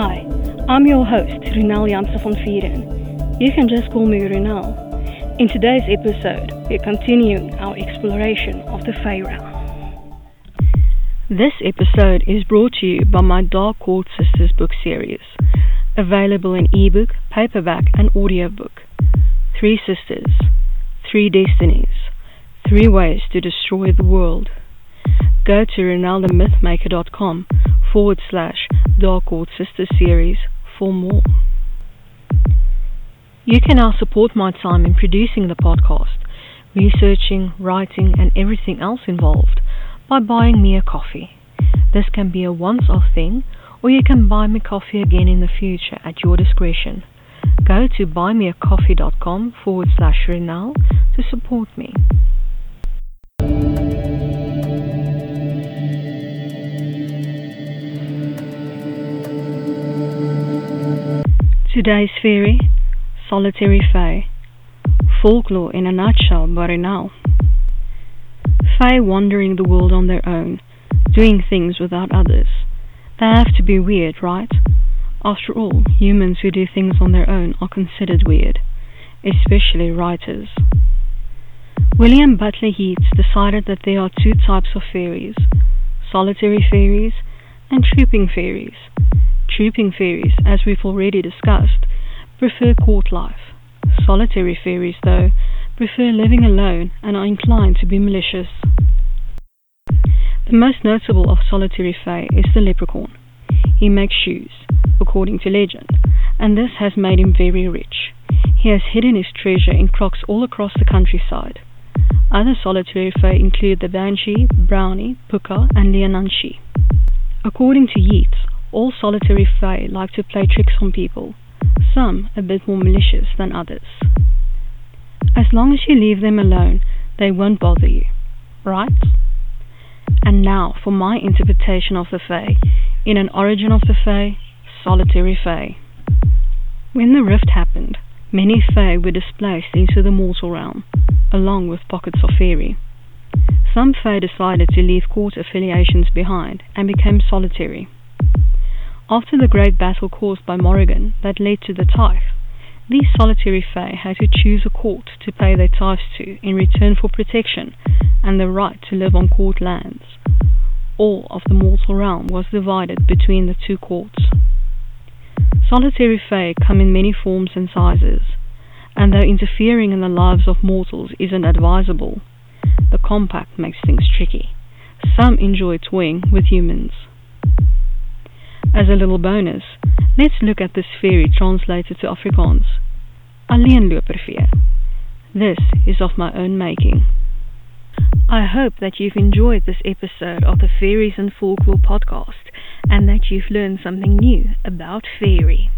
Hi, I'm your host, Ronel Janse van Vuuren. You can just call me Ronel. In today's episode, we're continuing our exploration of the realm. This episode is brought to you by my Dark Court Sisters book series, available in ebook, paperback, and audiobook. Three sisters, three destinies, three ways to destroy the world go to ronelthemythmaker.com forward slash Dark Court Sister Series for more. You can now support my time in producing the podcast, researching, writing, and everything else involved by buying me a coffee. This can be a once off thing, or you can buy me coffee again in the future at your discretion. Go to buymeacoffee.com forward slash Ronel to support me. Today's fairy, Solitary Fae. Folklore in a nutshell by Ronel. Fae wandering the world on their own, doing things without others. They have to be weird, right? After all, humans who do things on their own are considered weird, especially writers. William Butler Yeats decided that there are two types of fairies solitary fairies and trooping fairies. Trooping fairies, as we've already discussed, prefer court life. Solitary fairies, though, prefer living alone and are inclined to be malicious. The most notable of solitary fae is the leprechaun. He makes shoes, according to legend, and this has made him very rich. He has hidden his treasure in crocks all across the countryside. Other solitary fae include the banshee, brownie, puka, and leanan sidhe. According to Yeats, all solitary fae like to play tricks on people, some a bit more malicious than others. As long as you leave them alone, they won't bother you, right? And now for my interpretation of the Fae, in an origin of the Fae, solitary Fae. When the rift happened, many Fae were displaced into the mortal realm, along with pockets of fairy. Some Fae decided to leave court affiliations behind and became solitary. After the great battle caused by Morrigan that led to the tithe, these solitary fae had to choose a court to pay their tithes to in return for protection and the right to live on court lands. All of the mortal realm was divided between the two courts. Solitary fae come in many forms and sizes, and though interfering in the lives of mortals isn't advisable, the compact makes things tricky. Some enjoy toying with humans. As a little bonus, let's look at this fairy translated to Afrikaans. This is of my own making. I hope that you've enjoyed this episode of the Fairies and Folklore podcast and that you've learned something new about fairy.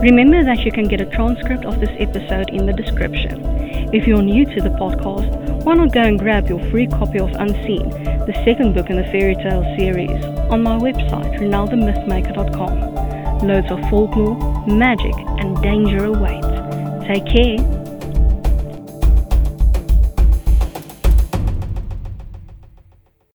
Remember that you can get a transcript of this episode in the description. If you're new to the podcast, why not go and grab your free copy of Unseen, the second book in the fairy tale series, on my website, ronelthemythmaker.com. Loads of folklore, magic, and danger await. Take care